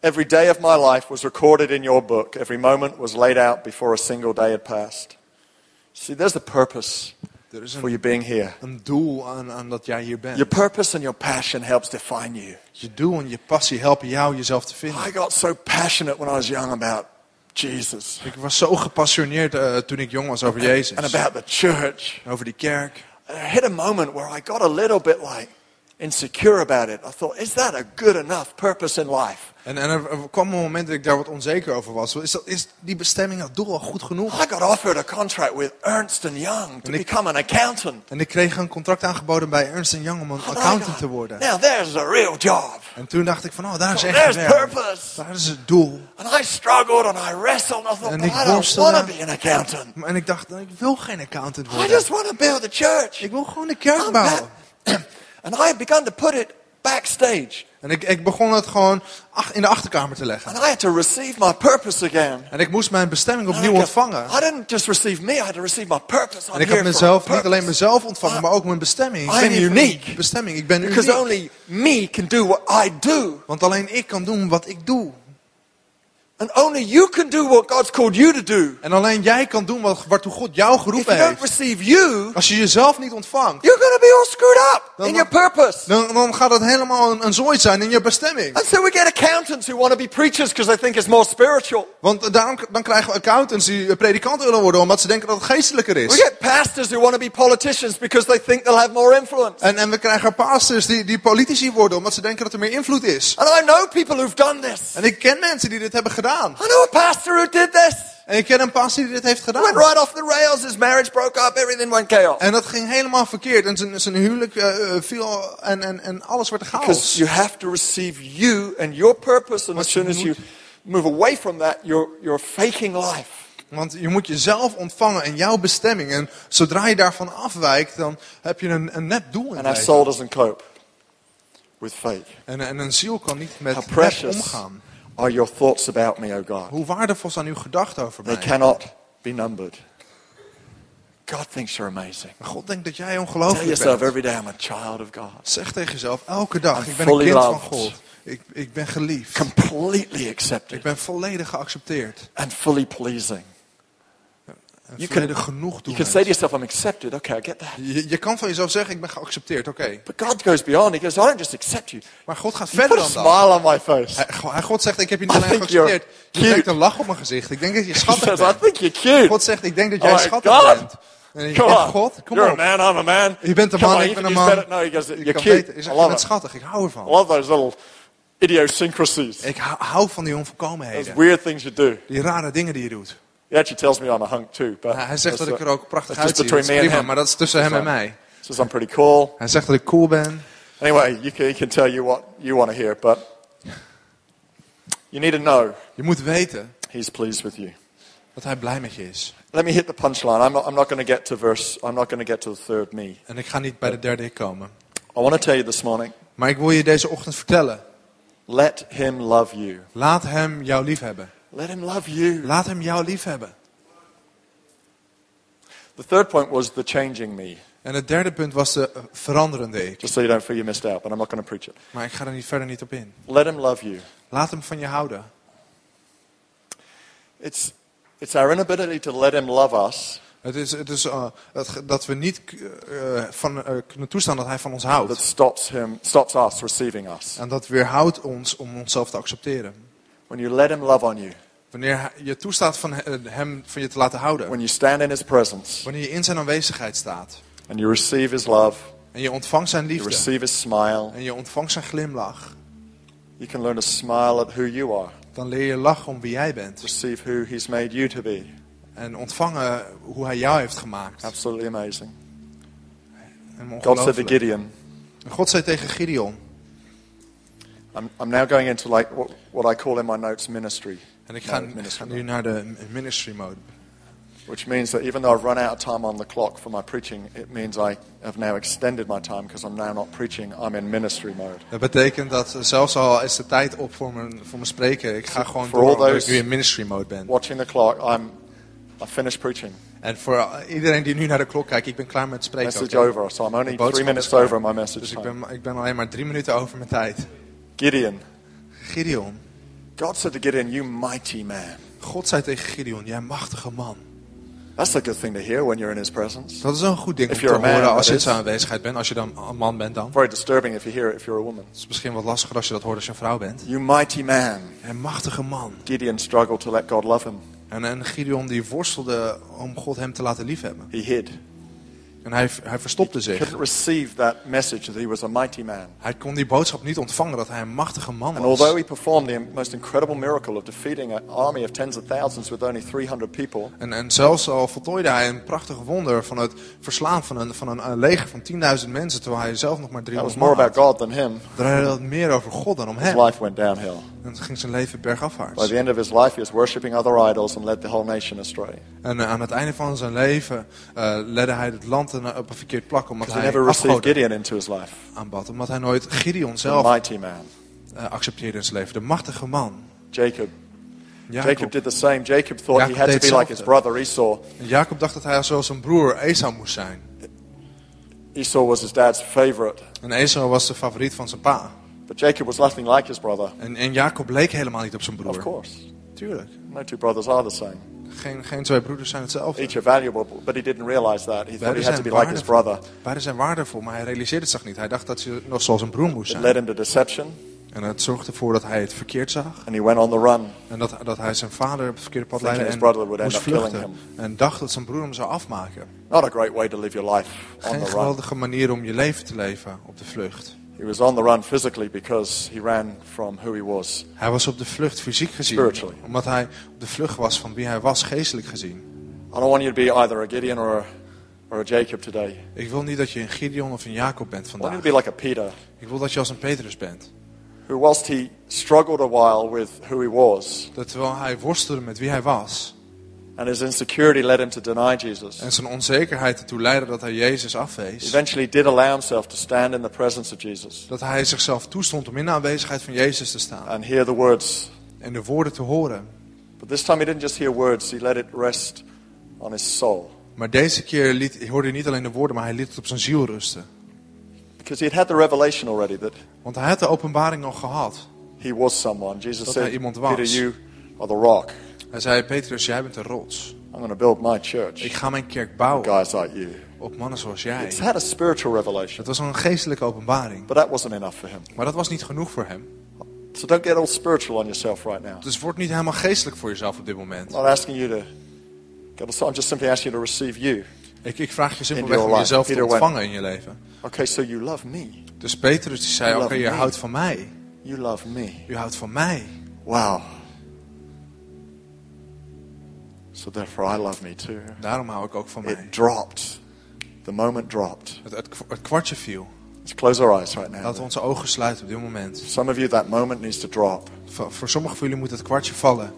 Every day of my life was recorded in your book. Every moment was laid out before a single day had passed. See, there's a purpose Er is for een, you being here. een doel aan, aan dat jij hier bent. Your purpose and your passion helps define you. Je doel en je passie helpen jou jezelf te vinden. I got so passionate when I was young about Jesus Ik was zo gepassioneerd eh, toen ik jong was over Jezus. and about the church. Over die kerk. I hit a moment where I got a little bit like insecure about it. I thought, is that a good enough purpose in life? En, en er, kwam een moment dat ik daar wat onzeker over was. Is, dat, is die bestemming, dat doel al goed genoeg? I got offered a contract with Ernst Young to become an accountant. En ik kreeg een contract aangeboden bij Ernst Young om een And I accountant got- te worden. Now there's a real job. En toen dacht ik van, oh, daar is So echt werk. purpose. Daar is het doel. And I struggled and I wrestled. And I thought, ik I worstelde. want to be an accountant. En ik dacht, ik wil geen accountant I worden. just want to build a church. Ik wil gewoon de kerk I'm bouwen. And I had begun to put it backstage. En ik, ik begon het gewoon ach- in de achterkamer te leggen. And I had to receive my purpose again. En ik moest mijn bestemming opnieuw I ontvangen. I didn't just receive me, I had to receive my purpose. I'm En ik heb mezelf, niet alleen mezelf ontvangen, maar ook mijn bestemming. Ik ben een bestemming. Ik ben Because uniek. only me can do what I do. Want alleen ik kan doen wat ik doe. And only you can do what God's called you to do. En alleen jij kan doen wat, waartoe God jou If geroepen you don't heeft. receive you, Als je jezelf niet ontvangt, you're to be all screwed up Dan- in your purpose. dan, dan gaat het helemaal een, een zooi zijn in je bestemming. And so we get accountants who want to be preachers because they think it's more spiritual. Want daarom dan krijgen we accountants die predikanten willen worden, omdat ze denken dat het geestelijker We is. get pastors who want to be politicians because they think they'll have more influence. En, en we krijgen pastors die, die politici worden, omdat ze denken dat er meer invloed is. And I know people who've done this. En ik ken mensen die dit hebben gedaan. I know a pastor who did this. En ik ken een pastor die dit heeft Went gedaan. right off the rails. His marriage broke up. Everything went chaos. En dat ging helemaal verkeerd. En zijn, zijn huwelijk eh, viel en, en, en alles werd Because chaos. you have to receive you and your purpose. And Want as soon je as you moet- move away from that, you're, you're faking life. Want je moet jezelf ontvangen en jouw bestemming. En zodra je daarvan afwijkt, dan heb je een, een net doel in And our soul doesn't cope with fake. En, en een ziel kan niet met nep omgaan. Are your thoughts about me, O God? Hoe waardevol zijn uw gedachten over They mij? cannot be numbered. God thinks you're amazing. God denkt dat jij Tell ongelooflijk yourself bent. every day, I'm a child of God. Zeg tegen jezelf elke dag, I'm ik ben een kind van loved. God. Ik, ik ben geliefd. Completely Ik accepted ben volledig geaccepteerd. and fully pleasing. You can, genoeg you doen. can say to yourself, I'm accepted. Okay, I get that. Je, je kan van jezelf zeggen, ik ben geaccepteerd, oké. But God goes beyond. He goes, I don't just accept you. Maar God gaat You verder dan dat. smile on my face. Hij, Go- hij- God zegt, ik heb je niet I alleen geaccepteerd. Je brengt een lach op mijn gezicht. Ik denk dat je schattig says, I bent. think you're cute. God zegt, ik denk dat jij like, schattig God, bent. En on. God, kom You're op. a man, I'm a man. Je bent een man, on, ik you ben een man. better- No, he goes, Je you're cute. Je I zegt, je bent schattig. Ik hou I ervan. love those little idiosyncrasies. Ik hou, van die Those onvolkomenheden. weird things you do. Die rare dingen die je doet. He actually tells me I'm a hunk too. But Hij hij zegt dat ik er ook prachtig uitzie. Dat between is me and prima, him. maar dat is tussen hem en mij. Says I'm pretty cool. Hij zegt dat ik cool ben. Anyway, you can, he can tell you what you want to hear, but you need to know Je moet weten he's pleased with you. dat hij blij met je is. Let me hit the punchline. I'm not, I'm not going to get to verse. I'm not going to get to the third me. En ik ga niet bij de derde ik komen. I want to tell you this morning. Maar ik wil je deze ochtend vertellen. Let him love you. Laat hem jou lief hebben. Let him love you. Laat hem jou lief hebben. The third point was the changing me. En het derde punt was de veranderende ik. Just so you don't feel you missed out, but I'm not going to preach it. Maar ik ga er niet verder niet op in. Let him love you. Laat hem van je houden. It's it's our inability to let him love us Het is, het is uh, het, dat we niet uh, van, uh, kunnen toestaan dat hij van ons that houdt. stops him stops us receiving us. En dat weerhoudt ons om onszelf te accepteren. When you let him love on you, Wanneer je toestaat van he- hem van je te laten houden. when you stand in his presence Wanneer je in zijn aanwezigheid staat. and you receive his love, En je ontvangt zijn you liefde. receive his smile, En je ontvangt zijn glimlach. you can learn to smile at who you are, Dan leer je lachen om wie jij bent. receive who he's made you to be. En ontvangen hoe hij jou heeft gemaakt. Absolutely amazing. God said to. Gideon, God zei tegen Gideon. I'm, I'm now going into like what, what I call in my notes ministry. En ik ga, mode, ik ministry nu naar de ministry mode. Which means that even though I've run out of time on the clock for my preaching, it means I have now extended my time because I'm now not preaching, I'm in ministry mode. Dat betekent dat zelfs al is de tijd op voor mijn, voor mijn spreken, ik ga gewoon For door all omdat ik those- nu in ministry mode ben. Watching the clock, I'm I finished preaching. En voor iedereen die nu naar de klok kijkt, ik ben klaar met spreken. Message oké? over, so I'm only three minutes over my message Dus ik time. ben, ik ben alleen maar drie minuten over mijn tijd. Gideon. Gideon. God said to Gideon, You mighty man. God zei tegen Gideon, jij machtige man. That's a good thing to hear when you're in his presence. Dat is een goed ding om te horen als je in zijn aanwezigheid bent. Als je dan een man bent dan. Very disturbing if you hear it if you're a woman. Het is misschien wat lastiger als je dat hoort als je een vrouw bent. You mighty man. Een machtige man. Gideon struggled to let God love him. En, en Gideon die worstelde om God hem te laten liefhebben. He hid. En hij, hij verstopte zich. Couldn't receive that message that he was a mighty man. Hij kon die boodschap niet ontvangen dat hij een machtige man And although was. he performed the most incredible miracle of defeating an army of tens of thousands with only 300 people, En, en zelfs al voltooide hij een prachtig wonder van het verslaan van een, van een, leger van 10.000 mensen, terwijl hij zelf nog maar that was 300 more man had. God than him. Draaide het meer over God dan om His hem. life went downhill. En ging zijn leven By bergafwaarts. the end of his life, he was other idols and led the whole nation astray. En eh, aan het einde van zijn leven ledde hij het land in- op een verkeerd plak, omdat he hij never received Gideon into his life. aanbad. Omdat hij nooit Gideon zelf mighty man. eh, accepteerde in zijn leven. De machtige man. Jacob. Jacob. Jacob did the same. Jacob thought he Jacob had to deed be like his hetzelfde. brother Esau. Jacob dacht dat hij zoals zijn broer Esau moest zijn. Esau was his dad's favorite. En Esau was de favoriet van zijn pa. But Jacob was nothing like his brother. En, en Jacob leek helemaal niet op zijn Of broer. course. Tuurlijk. No two brothers are the same. Geen, geen twee broeders zijn hetzelfde. Each are valuable, but he didn't realize that. He thought he had to zijn, be like his waardevol. brother. Beiden zijn waardevol, maar hij realiseerde het zich niet. Hij dacht dat hij nog zoals een broer moest It zijn. led him to deception, En het zorgde ervoor dat hij het verkeerd zag. and he went on the run. En dat, dat hij zijn vader op het verkeerde pad leidde en moest vluchten. En dacht dat zijn broer hem zou afmaken. Not a great way to live your life on Geen the run. geweldige manier om je leven te leven op de vlucht. He was on the run physically because he ran from who he was. Hij was op de vlucht fysiek gezien. Omdat hij op de vlucht was van wie hij was geestelijk gezien. I don't want you to be either a Gideon or a, or a Jacob today. Ik wil niet dat je een Gideon of een Jacob bent I want you vandaag. to be like a Peter, Ik wil dat je als een Petrus bent. who whilst he struggled a while with who he was, Dat terwijl hij worstelde met wie hij was. And his insecurity led him to deny Jesus, En zijn onzekerheid ertoe leidde dat hij Jezus afwees. eventually did allow himself to stand in the presence of Jesus Dat hij zichzelf toestond om in de aanwezigheid van Jezus te staan. and hear the words. En de woorden te horen. But this time he didn't just hear words, he let it rest on his soul. Maar deze keer liet, hoorde hij niet alleen de woorden, maar hij liet het op zijn ziel rusten. Because he had had the revelation already that Want hij had de openbaring al gehad. he was someone. Jesus Dat said, hij iemand was. Peter, you are the rock. Hij zei, Petrus, jij bent een rots. I'm going to build my church. Ik ga mijn kerk bouwen Guys like you. op mannen zoals jij. It's had a spiritual revelation, Het was een geestelijke openbaring. but that wasn't enough for him. Maar dat was niet genoeg voor hem. So don't get all spiritual on yourself right now. Dus word niet helemaal geestelijk voor jezelf op dit moment. I'm not asking you to. I'm just simply asking you to receive you. Ik, ik vraag je simpelweg om jezelf te ontvangen in je leven. Okay, so you love me. Dus Petrus die zei, oké, love je houdt van mij. You love me. U houdt van mij. Wow. So therefore, I love me too. Daarom hou ik ook van mij. It dropped. The moment dropped. Het, het, het kwartje viel. Let's close our eyes right now. Laten we onze ogen sluiten op dit moment. Some of you, that moment needs to drop. Voor, voor sommigen van jullie moet het kwartje vallen.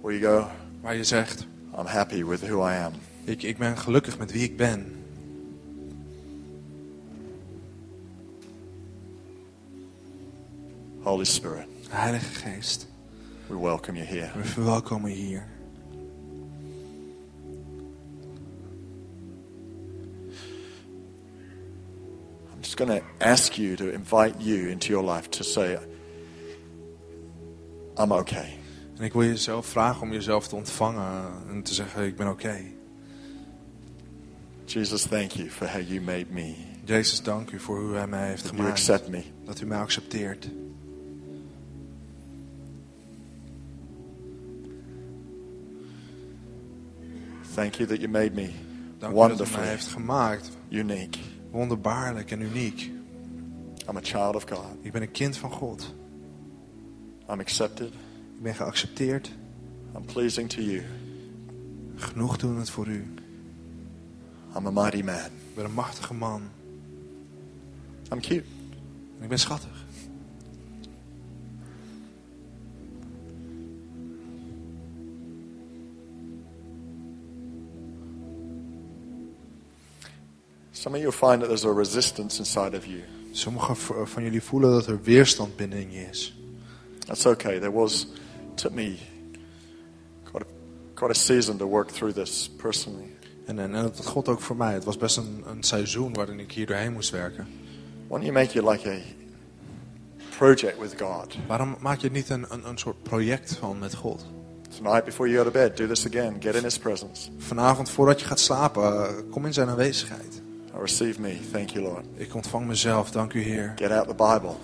Where you go, Waar je zegt, I'm happy with who I am. ik, ik ben gelukkig met wie ik ben. Holy Spirit, Heilige Geest, we welcome you here. we verwelkomen je hier. Just going to ask you to invite you into your life to say, I'm okay. En ik wil jezelf vragen om jezelf te ontvangen en te zeggen, ik ben oké. Jesus, thank you for how you made me. Jezus, dank u voor hoe hij mij heeft You gemaakt. accept me. Dat u mij accepteert. Thank you that you made me Dank u dat u mij heeft gemaakt. unique. Wonderbaarlijk en uniek. I'm a child of God. Ik ben een kind van God. I'm accepted. Ik ben geaccepteerd. I'm pleasing to you. Genoegdoenend voor u. I'm a mighty man. Ik ben een machtige man. I'm cute. En ik ben schattig. Some of you find that there's a resistance inside of you. Sommigen v- van jullie voelen dat er weerstand binnenin je is. That's okay. There was, took me quite a, quite a season to work through this personally. En, en, en dat God ook voor mij. Het was best een, een seizoen waarin ik hier doorheen moest werken. Why don't you make it like a project with God? Waarom maak je niet een, een, een soort project van met God? Tonight, before you go to bed, do this again. Get in His presence. Vanavond voordat je gaat slapen, eh, kom in zijn aanwezigheid. Oh, receive me. Thank you, Lord. Ik ontvang mezelf, dank u Heer. Get out the Bible.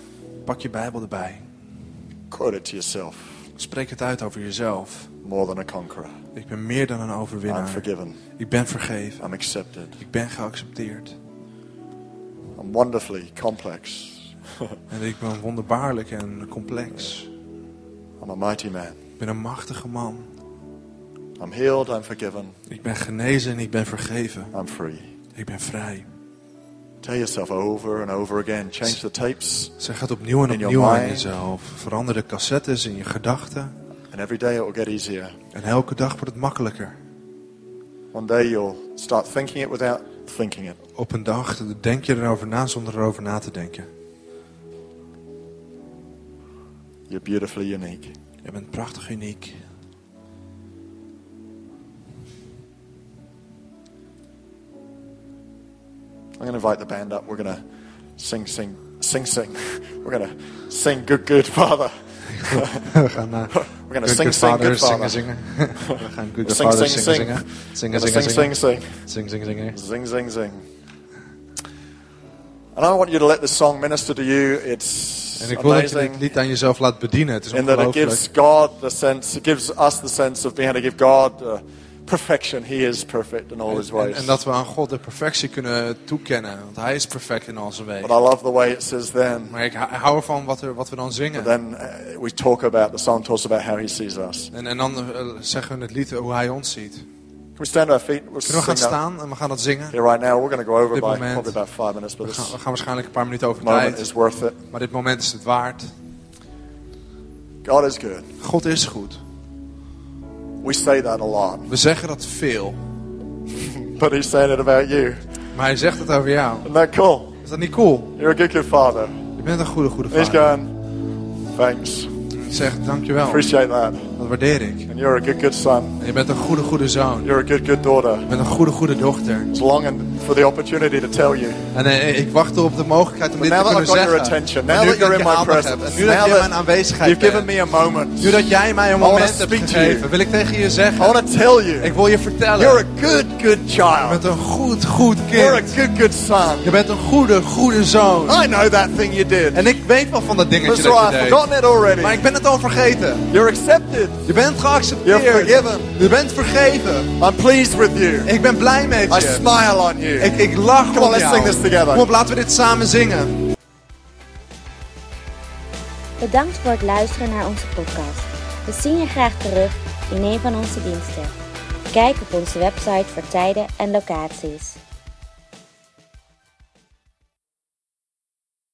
Pak je Bijbel erbij. Quote it to yourself. Spreek het uit over jezelf. More than a conqueror. Ik ben meer dan een I'm overwinnaar. forgiven. Ik ben vergeven. I'm accepted. Ik ben geaccepteerd. I'm wonderfully complex. En ik ben wonderbaarlijk en complex. I'm a mighty man. Ik ben een machtige man. I'm healed. I'm forgiven. Ik ben genezen en ik ben vergeven. I'm free. Ik ben vrij. Tell yourself over and over again. Change the tapes, Zeg het opnieuw en opnieuw aan jezelf. Verander de cassettes in je gedachten. and every day it will get easier. En elke dag wordt het makkelijker. One day you'll start thinking it without thinking it. Op een dag denk je erover na zonder erover na te denken. You're beautifully unique. Je bent prachtig uniek. I'm going to invite the band up. We're going to sing, sing, sing, sing. We're going to sing, good, good Father. We gaan uh, We're going to Good sing, Good sing, Father good Father. zingen, zingen. We gaan Good Good Sing, Father sing, zingen, sing. zingen. Zingen, zingen, gonna sing, sing, zingen. sing. Zing, zing, zingen. Zing. And I want you to let this song minister to you. It's En ik wil dat je dit amazing lied aan jezelf laat bedienen. Het is in that it gives God the sense, it gives us the sense of being able to give God uh, perfection. He is perfect in all His En, ways. en dat we aan God de perfectie kunnen toekennen. Want Hij is perfect in al zijn But wegen. I love the way it says then. Maar ik hou- ervan wat, er, wat we dan zingen. Then uh, we talk about, the song talks about how He sees us. En, en dan eh, zeggen we het lied hoe Hij ons ziet. Can we stand our feet? We'll Kunnen we gaan staan en we gaan dat zingen? here right now. We're going to go over by moment. probably about five minutes, but We gaan, we gaan waarschijnlijk een paar minuten over tijd. is worth it. Maar dit moment is het waard. God is good. God is goed. We say that a lot, We zeggen dat veel. but He's saying it about you. Maar Hij zegt het over jou. Isn't that cool? Is dat niet cool? You're a good, good Father. Je bent een goede, goede And He's vader. going, thanks. Zeg dankjewel. Appreciate that. Dat waardeer ik. And you're a good, good son. En je bent een goede, goede zoon. You're a good, good daughter. Je bent een goede, goede dochter. I longing for the opportunity to tell you. En eh, ik wachtte op de mogelijkheid om But dit now te that I've kunnen got your zeggen. attention, now nu that you're in je my presence, en nu dat now je mijn that aanwezigheid you've given me a moment, nu dat jij mij een moment hebt gegeven, wil ik tegen je I zeggen. want to tell you, Ik wil je vertellen. you're a good, good Je child. bent een goed, goed You're a kind. good, good son. Je bent een goede, goede zoon. I know that thing you did. En ik weet wel van dat dingetje That's dat right, je I've deed. forgotten it already. Maar ik ben het al vergeten. You're accepted. Je bent You're geaccepteerd. forgiven. Je bent vergeven. I'm pleased with you. Ik ben blij met I je. smile on you. Ik, ik lach Come on, om let's jou. sing this together. Kom op, laten we dit samen zingen. Bedankt voor het luisteren naar onze podcast. We zien je graag terug in een van onze diensten. Kijk op onze website voor tijden en locaties.